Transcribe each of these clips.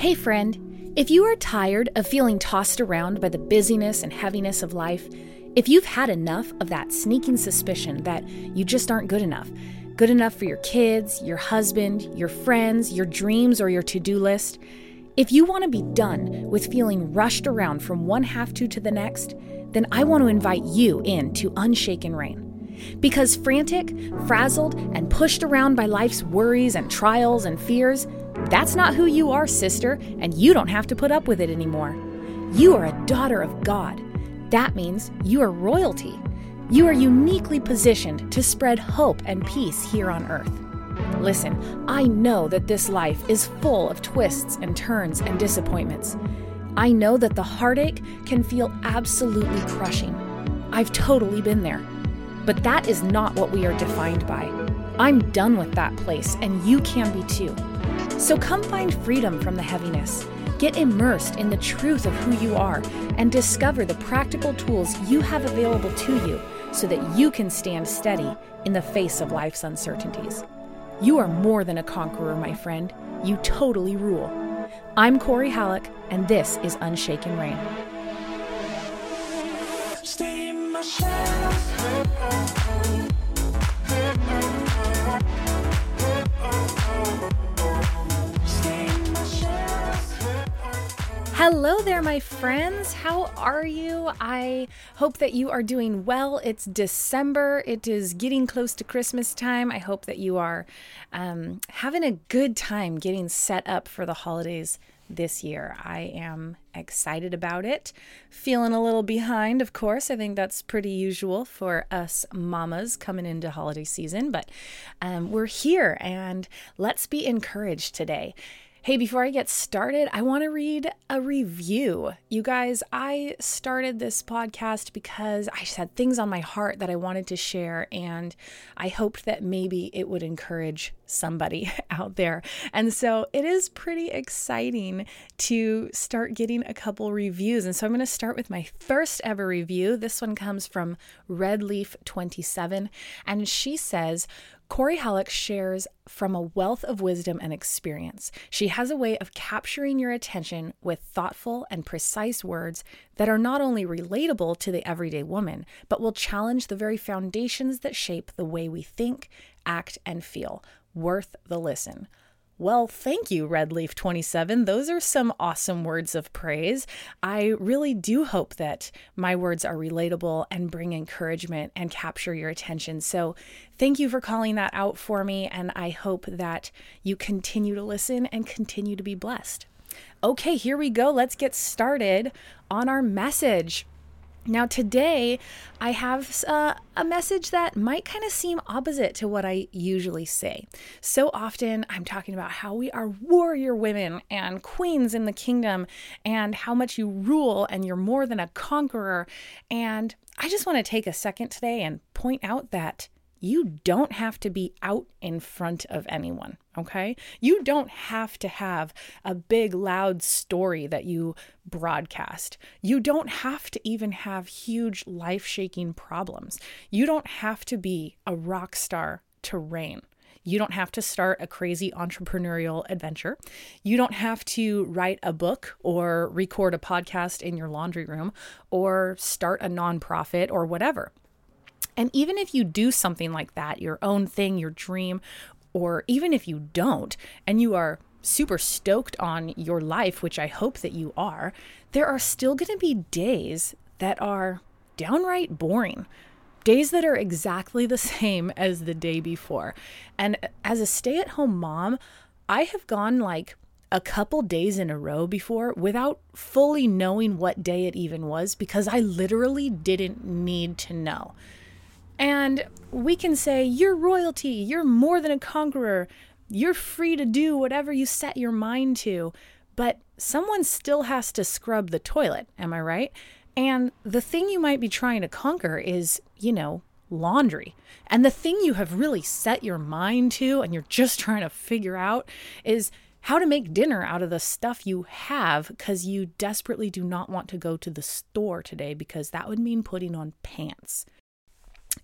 Hey, friend, if you are tired of feeling tossed around by the busyness and heaviness of life, if you've had enough of that sneaking suspicion that you just aren't good enough, good enough for your kids, your husband, your friends, your dreams, or your to do list, if you want to be done with feeling rushed around from one half to to the next, then I want to invite you in to Unshaken Reign. Because frantic, frazzled, and pushed around by life's worries and trials and fears, that's not who you are, sister, and you don't have to put up with it anymore. You are a daughter of God. That means you are royalty. You are uniquely positioned to spread hope and peace here on earth. Listen, I know that this life is full of twists and turns and disappointments. I know that the heartache can feel absolutely crushing. I've totally been there. But that is not what we are defined by. I'm done with that place, and you can be too. So come find freedom from the heaviness. Get immersed in the truth of who you are and discover the practical tools you have available to you so that you can stand steady in the face of life's uncertainties. You are more than a conqueror, my friend. You totally rule. I'm Corey Halleck, and this is Unshaken Reign. Hello there, my friends. How are you? I hope that you are doing well. It's December, it is getting close to Christmas time. I hope that you are um, having a good time getting set up for the holidays this year. I am excited about it. Feeling a little behind, of course. I think that's pretty usual for us mamas coming into holiday season, but um, we're here and let's be encouraged today. Hey, before I get started, I want to read a review. You guys, I started this podcast because I just had things on my heart that I wanted to share, and I hoped that maybe it would encourage somebody out there. And so it is pretty exciting to start getting a couple reviews. And so I'm going to start with my first ever review. This one comes from Redleaf27, and she says, Corey Halleck shares from a wealth of wisdom and experience. She has a way of capturing your attention with thoughtful and precise words that are not only relatable to the everyday woman, but will challenge the very foundations that shape the way we think, act, and feel. Worth the listen. Well, thank you, Redleaf27. Those are some awesome words of praise. I really do hope that my words are relatable and bring encouragement and capture your attention. So, thank you for calling that out for me. And I hope that you continue to listen and continue to be blessed. Okay, here we go. Let's get started on our message. Now, today I have uh, a message that might kind of seem opposite to what I usually say. So often I'm talking about how we are warrior women and queens in the kingdom and how much you rule and you're more than a conqueror. And I just want to take a second today and point out that you don't have to be out in front of anyone, okay? You don't have to have a big, loud story that you broadcast. You don't have to even have huge, life shaking problems. You don't have to be a rock star to reign. You don't have to start a crazy entrepreneurial adventure. You don't have to write a book or record a podcast in your laundry room or start a nonprofit or whatever. And even if you do something like that, your own thing, your dream, or even if you don't, and you are super stoked on your life, which I hope that you are, there are still going to be days that are downright boring. Days that are exactly the same as the day before. And as a stay at home mom, I have gone like a couple days in a row before without fully knowing what day it even was because I literally didn't need to know. And we can say, You're royalty, you're more than a conqueror, you're free to do whatever you set your mind to. But someone still has to scrub the toilet, am I right? And the thing you might be trying to conquer is, you know, laundry. And the thing you have really set your mind to and you're just trying to figure out is how to make dinner out of the stuff you have because you desperately do not want to go to the store today because that would mean putting on pants.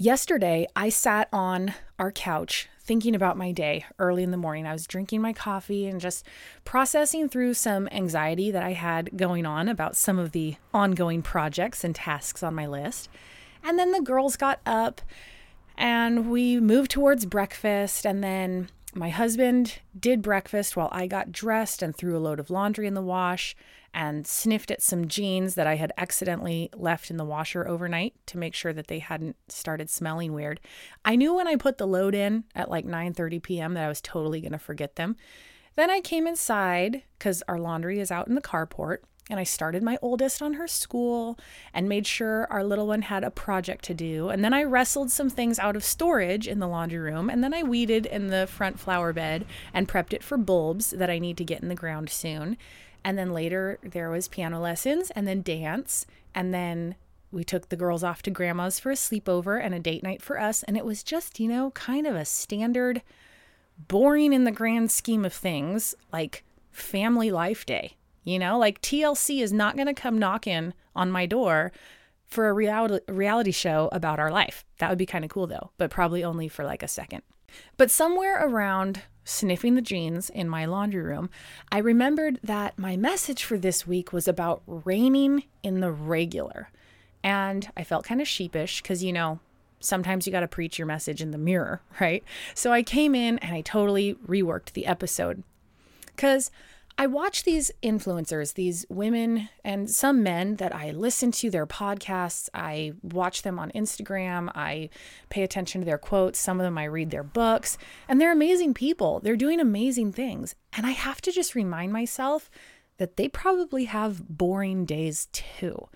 Yesterday, I sat on our couch thinking about my day early in the morning. I was drinking my coffee and just processing through some anxiety that I had going on about some of the ongoing projects and tasks on my list. And then the girls got up and we moved towards breakfast. And then my husband did breakfast while I got dressed and threw a load of laundry in the wash and sniffed at some jeans that I had accidentally left in the washer overnight to make sure that they hadn't started smelling weird. I knew when I put the load in at like 9:30 p.m. that I was totally going to forget them. Then I came inside cuz our laundry is out in the carport and I started my oldest on her school and made sure our little one had a project to do. And then I wrestled some things out of storage in the laundry room. And then I weeded in the front flower bed and prepped it for bulbs that I need to get in the ground soon. And then later there was piano lessons and then dance. And then we took the girls off to grandma's for a sleepover and a date night for us. And it was just, you know, kind of a standard, boring in the grand scheme of things, like family life day. You know, like TLC is not going to come knocking on my door for a reality reality show about our life. That would be kind of cool though, but probably only for like a second. But somewhere around sniffing the jeans in my laundry room, I remembered that my message for this week was about reigning in the regular. And I felt kind of sheepish because, you know, sometimes you got to preach your message in the mirror, right? So I came in and I totally reworked the episode. Because I watch these influencers, these women and some men that I listen to their podcasts. I watch them on Instagram. I pay attention to their quotes. Some of them I read their books, and they're amazing people. They're doing amazing things. And I have to just remind myself that they probably have boring days too.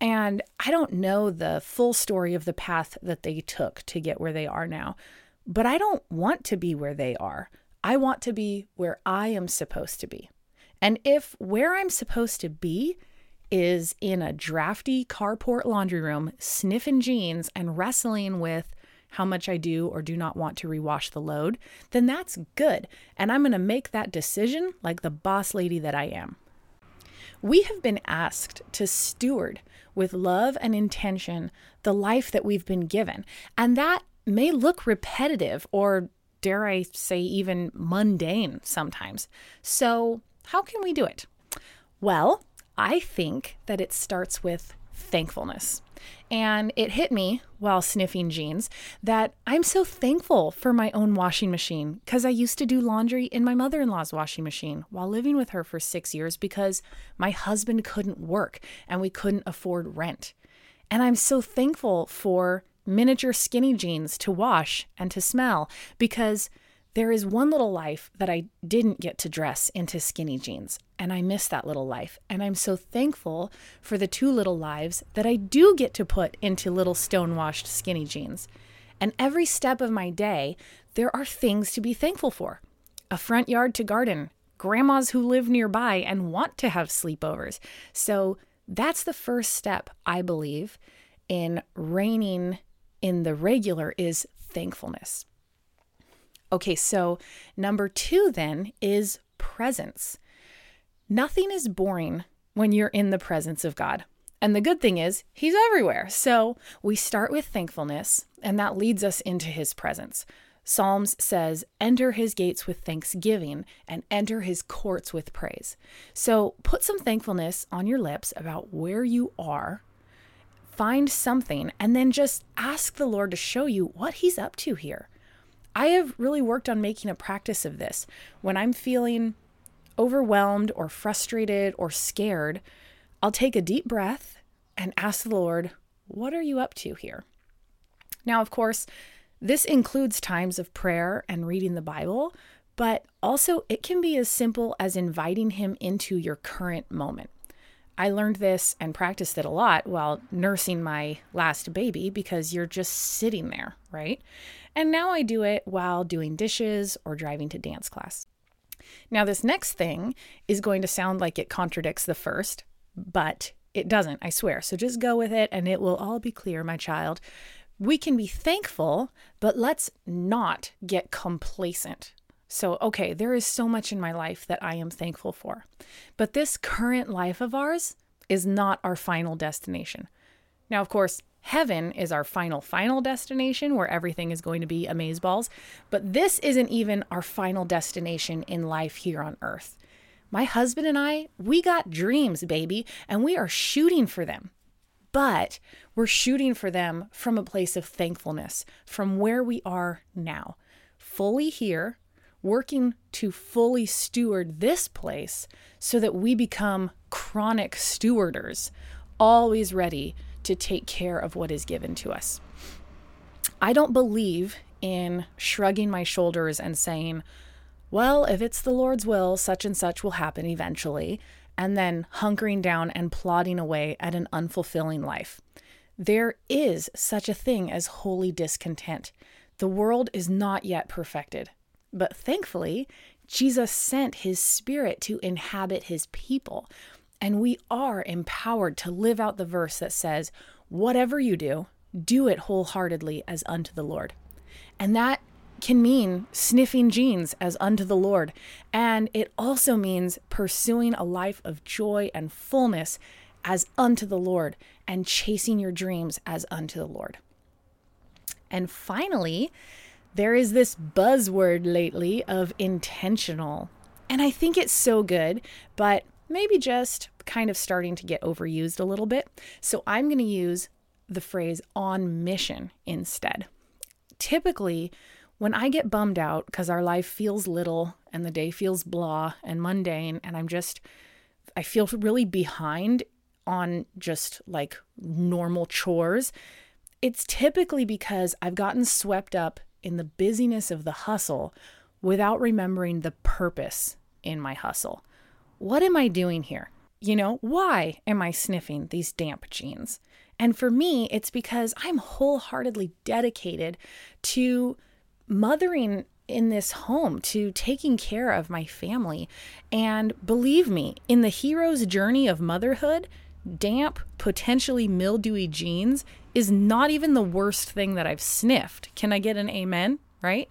And I don't know the full story of the path that they took to get where they are now, but I don't want to be where they are. I want to be where I am supposed to be. And if where I'm supposed to be is in a drafty carport laundry room, sniffing jeans and wrestling with how much I do or do not want to rewash the load, then that's good. And I'm going to make that decision like the boss lady that I am. We have been asked to steward with love and intention the life that we've been given. And that may look repetitive or dare I say, even mundane sometimes. So, how can we do it? Well, I think that it starts with thankfulness. And it hit me while sniffing jeans that I'm so thankful for my own washing machine because I used to do laundry in my mother in law's washing machine while living with her for six years because my husband couldn't work and we couldn't afford rent. And I'm so thankful for miniature skinny jeans to wash and to smell because there is one little life that I didn't get to dress into skinny jeans, and I miss that little life. And I'm so thankful for the two little lives that I do get to put into little stonewashed skinny jeans. And every step of my day, there are things to be thankful for a front yard to garden, grandmas who live nearby and want to have sleepovers. So that's the first step, I believe, in reigning in the regular is thankfulness. Okay, so number two then is presence. Nothing is boring when you're in the presence of God. And the good thing is, He's everywhere. So we start with thankfulness, and that leads us into His presence. Psalms says, enter his gates with thanksgiving and enter his courts with praise. So put some thankfulness on your lips about where you are. Find something and then just ask the Lord to show you what he's up to here. I have really worked on making a practice of this. When I'm feeling overwhelmed or frustrated or scared, I'll take a deep breath and ask the Lord, What are you up to here? Now, of course, this includes times of prayer and reading the Bible, but also it can be as simple as inviting Him into your current moment. I learned this and practiced it a lot while nursing my last baby because you're just sitting there, right? And now I do it while doing dishes or driving to dance class. Now, this next thing is going to sound like it contradicts the first, but it doesn't, I swear. So just go with it and it will all be clear, my child. We can be thankful, but let's not get complacent. So, okay, there is so much in my life that I am thankful for. But this current life of ours is not our final destination. Now, of course, Heaven is our final, final destination where everything is going to be amazeballs. But this isn't even our final destination in life here on earth. My husband and I, we got dreams, baby, and we are shooting for them. But we're shooting for them from a place of thankfulness, from where we are now, fully here, working to fully steward this place so that we become chronic stewarders, always ready to take care of what is given to us. I don't believe in shrugging my shoulders and saying, well, if it's the Lord's will, such and such will happen eventually, and then hunkering down and plodding away at an unfulfilling life. There is such a thing as holy discontent. The world is not yet perfected. But thankfully, Jesus sent his spirit to inhabit his people. And we are empowered to live out the verse that says, Whatever you do, do it wholeheartedly as unto the Lord. And that can mean sniffing jeans as unto the Lord. And it also means pursuing a life of joy and fullness as unto the Lord and chasing your dreams as unto the Lord. And finally, there is this buzzword lately of intentional. And I think it's so good, but maybe just kind of starting to get overused a little bit. So I'm going to use the phrase on mission instead. Typically, when I get bummed out because our life feels little and the day feels blah and mundane, and I'm just, I feel really behind on just like normal chores, it's typically because I've gotten swept up in the busyness of the hustle without remembering the purpose in my hustle. What am I doing here? You know, why am I sniffing these damp jeans? And for me, it's because I'm wholeheartedly dedicated to mothering in this home, to taking care of my family. And believe me, in the hero's journey of motherhood, damp, potentially mildewy jeans is not even the worst thing that I've sniffed. Can I get an amen? Right?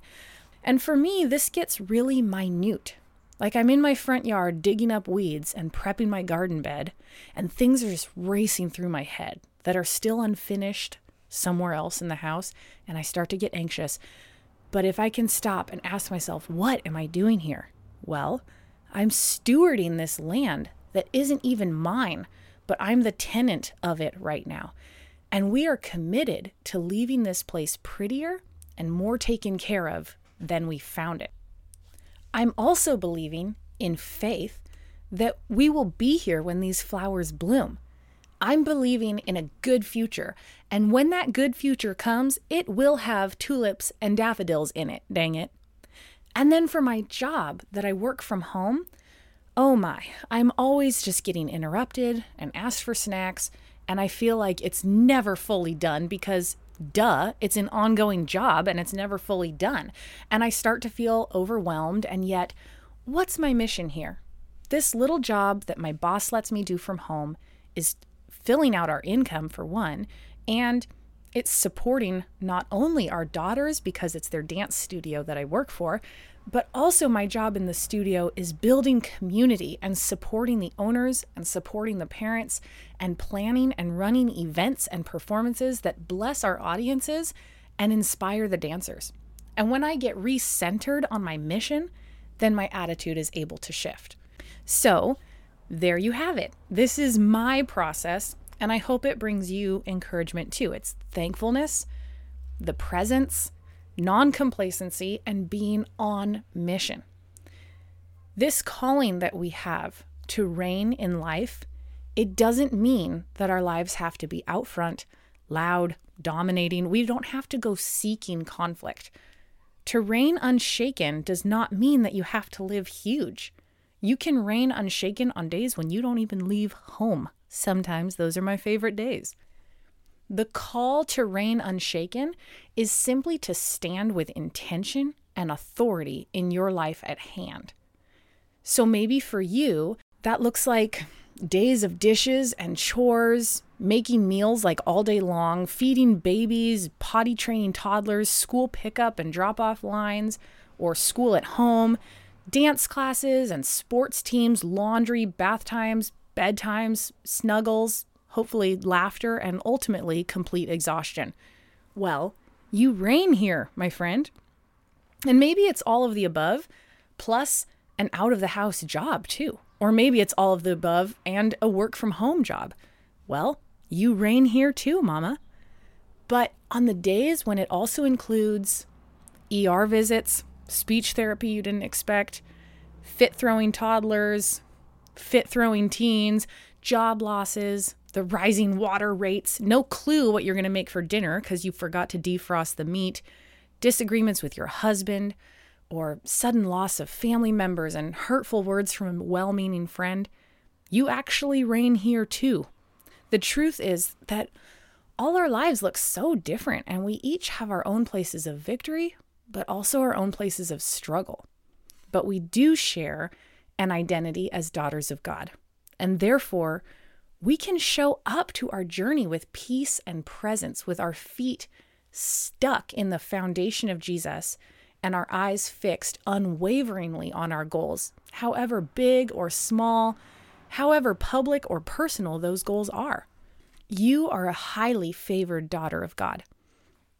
And for me, this gets really minute. Like I'm in my front yard digging up weeds and prepping my garden bed, and things are just racing through my head that are still unfinished somewhere else in the house, and I start to get anxious. But if I can stop and ask myself, what am I doing here? Well, I'm stewarding this land that isn't even mine, but I'm the tenant of it right now. And we are committed to leaving this place prettier and more taken care of than we found it. I'm also believing in faith that we will be here when these flowers bloom. I'm believing in a good future, and when that good future comes, it will have tulips and daffodils in it, dang it. And then for my job that I work from home, oh my, I'm always just getting interrupted and asked for snacks and I feel like it's never fully done because duh, it's an ongoing job and it's never fully done. And I start to feel overwhelmed. And yet, what's my mission here? This little job that my boss lets me do from home is filling out our income for one, and it's supporting not only our daughters because it's their dance studio that I work for, but also, my job in the studio is building community and supporting the owners and supporting the parents and planning and running events and performances that bless our audiences and inspire the dancers. And when I get recentered on my mission, then my attitude is able to shift. So, there you have it. This is my process, and I hope it brings you encouragement too. It's thankfulness, the presence, non complacency, and being on mission. This calling that we have to reign in life, it doesn't mean that our lives have to be out front, loud, dominating. We don't have to go seeking conflict. To reign unshaken does not mean that you have to live huge. You can reign unshaken on days when you don't even leave home. Sometimes those are my favorite days. The call to reign unshaken is simply to stand with intention and authority in your life at hand. So maybe for you, that looks like days of dishes and chores, making meals like all day long, feeding babies, potty training toddlers, school pickup and drop off lines, or school at home, dance classes and sports teams, laundry, bath times, bedtimes, snuggles, hopefully laughter, and ultimately complete exhaustion. Well, you reign here, my friend. And maybe it's all of the above, plus an out of the house job, too. Or maybe it's all of the above and a work from home job. Well, you reign here too, mama. But on the days when it also includes ER visits, speech therapy you didn't expect, fit throwing toddlers, fit throwing teens, job losses, the rising water rates, no clue what you're going to make for dinner because you forgot to defrost the meat, disagreements with your husband, or sudden loss of family members and hurtful words from a well meaning friend, you actually reign here too. The truth is that all our lives look so different, and we each have our own places of victory, but also our own places of struggle. But we do share an identity as daughters of God, and therefore, we can show up to our journey with peace and presence, with our feet stuck in the foundation of Jesus and our eyes fixed unwaveringly on our goals, however big or small, however public or personal those goals are. You are a highly favored daughter of God.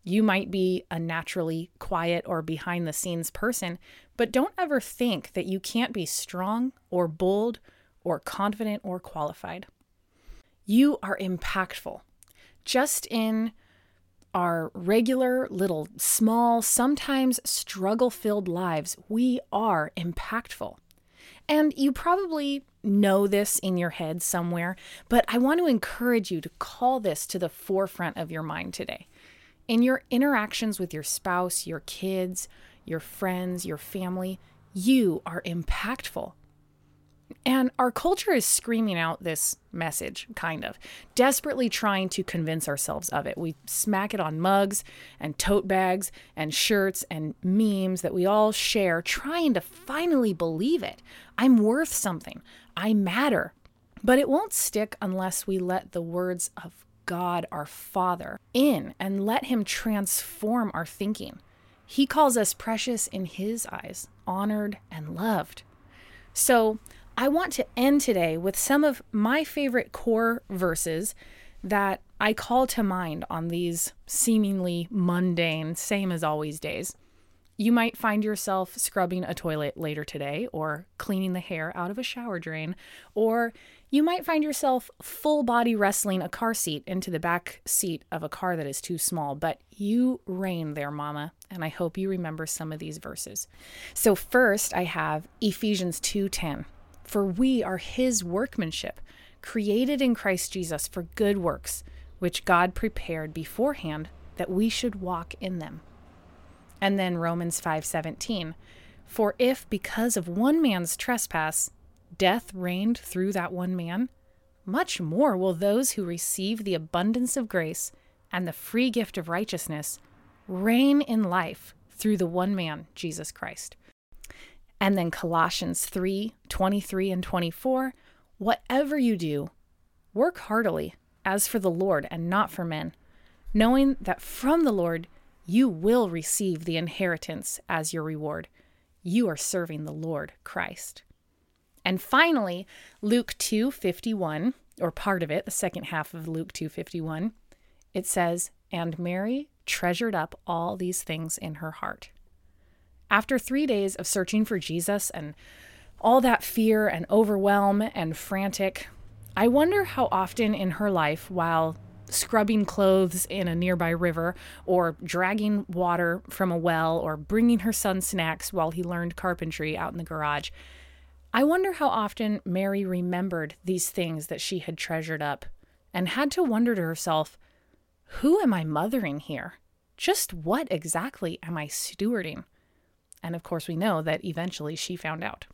You might be a naturally quiet or behind the scenes person, but don't ever think that you can't be strong or bold or confident or qualified. You are impactful. Just in our regular, little, small, sometimes struggle filled lives, we are impactful. And you probably know this in your head somewhere, but I want to encourage you to call this to the forefront of your mind today. In your interactions with your spouse, your kids, your friends, your family, you are impactful. And our culture is screaming out this message, kind of, desperately trying to convince ourselves of it. We smack it on mugs and tote bags and shirts and memes that we all share, trying to finally believe it. I'm worth something. I matter. But it won't stick unless we let the words of God, our Father, in and let Him transform our thinking. He calls us precious in His eyes, honored and loved. So, I want to end today with some of my favorite core verses that I call to mind on these seemingly mundane, same as always days. You might find yourself scrubbing a toilet later today, or cleaning the hair out of a shower drain, or you might find yourself full body wrestling a car seat into the back seat of a car that is too small, but you reign there, mama, and I hope you remember some of these verses. So first, I have Ephesians 2:10. For we are his workmanship, created in Christ Jesus for good works, which God prepared beforehand that we should walk in them. And then Romans 5:17. For if because of one man's trespass death reigned through that one man, much more will those who receive the abundance of grace and the free gift of righteousness reign in life through the one man, Jesus Christ. And then Colossians 3 23 and 24 Whatever you do, work heartily, as for the Lord and not for men, knowing that from the Lord you will receive the inheritance as your reward. You are serving the Lord Christ. And finally, Luke 2:51, or part of it, the second half of Luke 2:51, it says, "And Mary treasured up all these things in her heart." After three days of searching for Jesus and all that fear and overwhelm and frantic, I wonder how often in her life, while scrubbing clothes in a nearby river, or dragging water from a well, or bringing her son snacks while he learned carpentry out in the garage, I wonder how often Mary remembered these things that she had treasured up and had to wonder to herself, who am I mothering here? Just what exactly am I stewarding? And of course, we know that eventually she found out.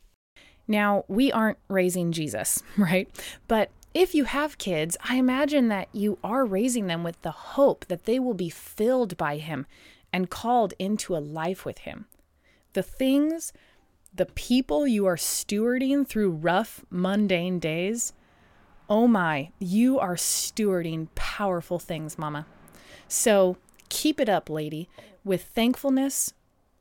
Now, we aren't raising Jesus, right? But if you have kids, I imagine that you are raising them with the hope that they will be filled by Him and called into a life with Him. The things, the people you are stewarding through rough, mundane days, oh my, you are stewarding powerful things, Mama. So keep it up, lady, with thankfulness,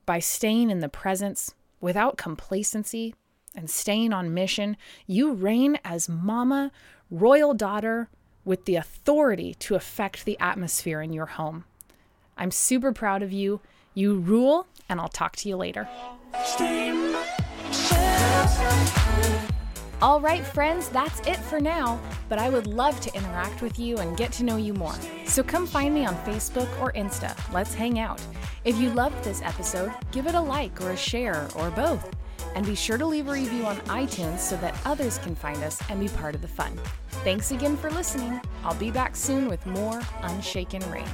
by staying in the presence without complacency and staying on mission, you reign as mama, royal daughter, with the authority to affect the atmosphere in your home. I'm super proud of you. You rule, and I'll talk to you later. All right, friends, that's it for now, but I would love to interact with you and get to know you more. So come find me on Facebook or Insta. Let's hang out. If you loved this episode, give it a like or a share or both. And be sure to leave a review on iTunes so that others can find us and be part of the fun. Thanks again for listening. I'll be back soon with more Unshaken Reign.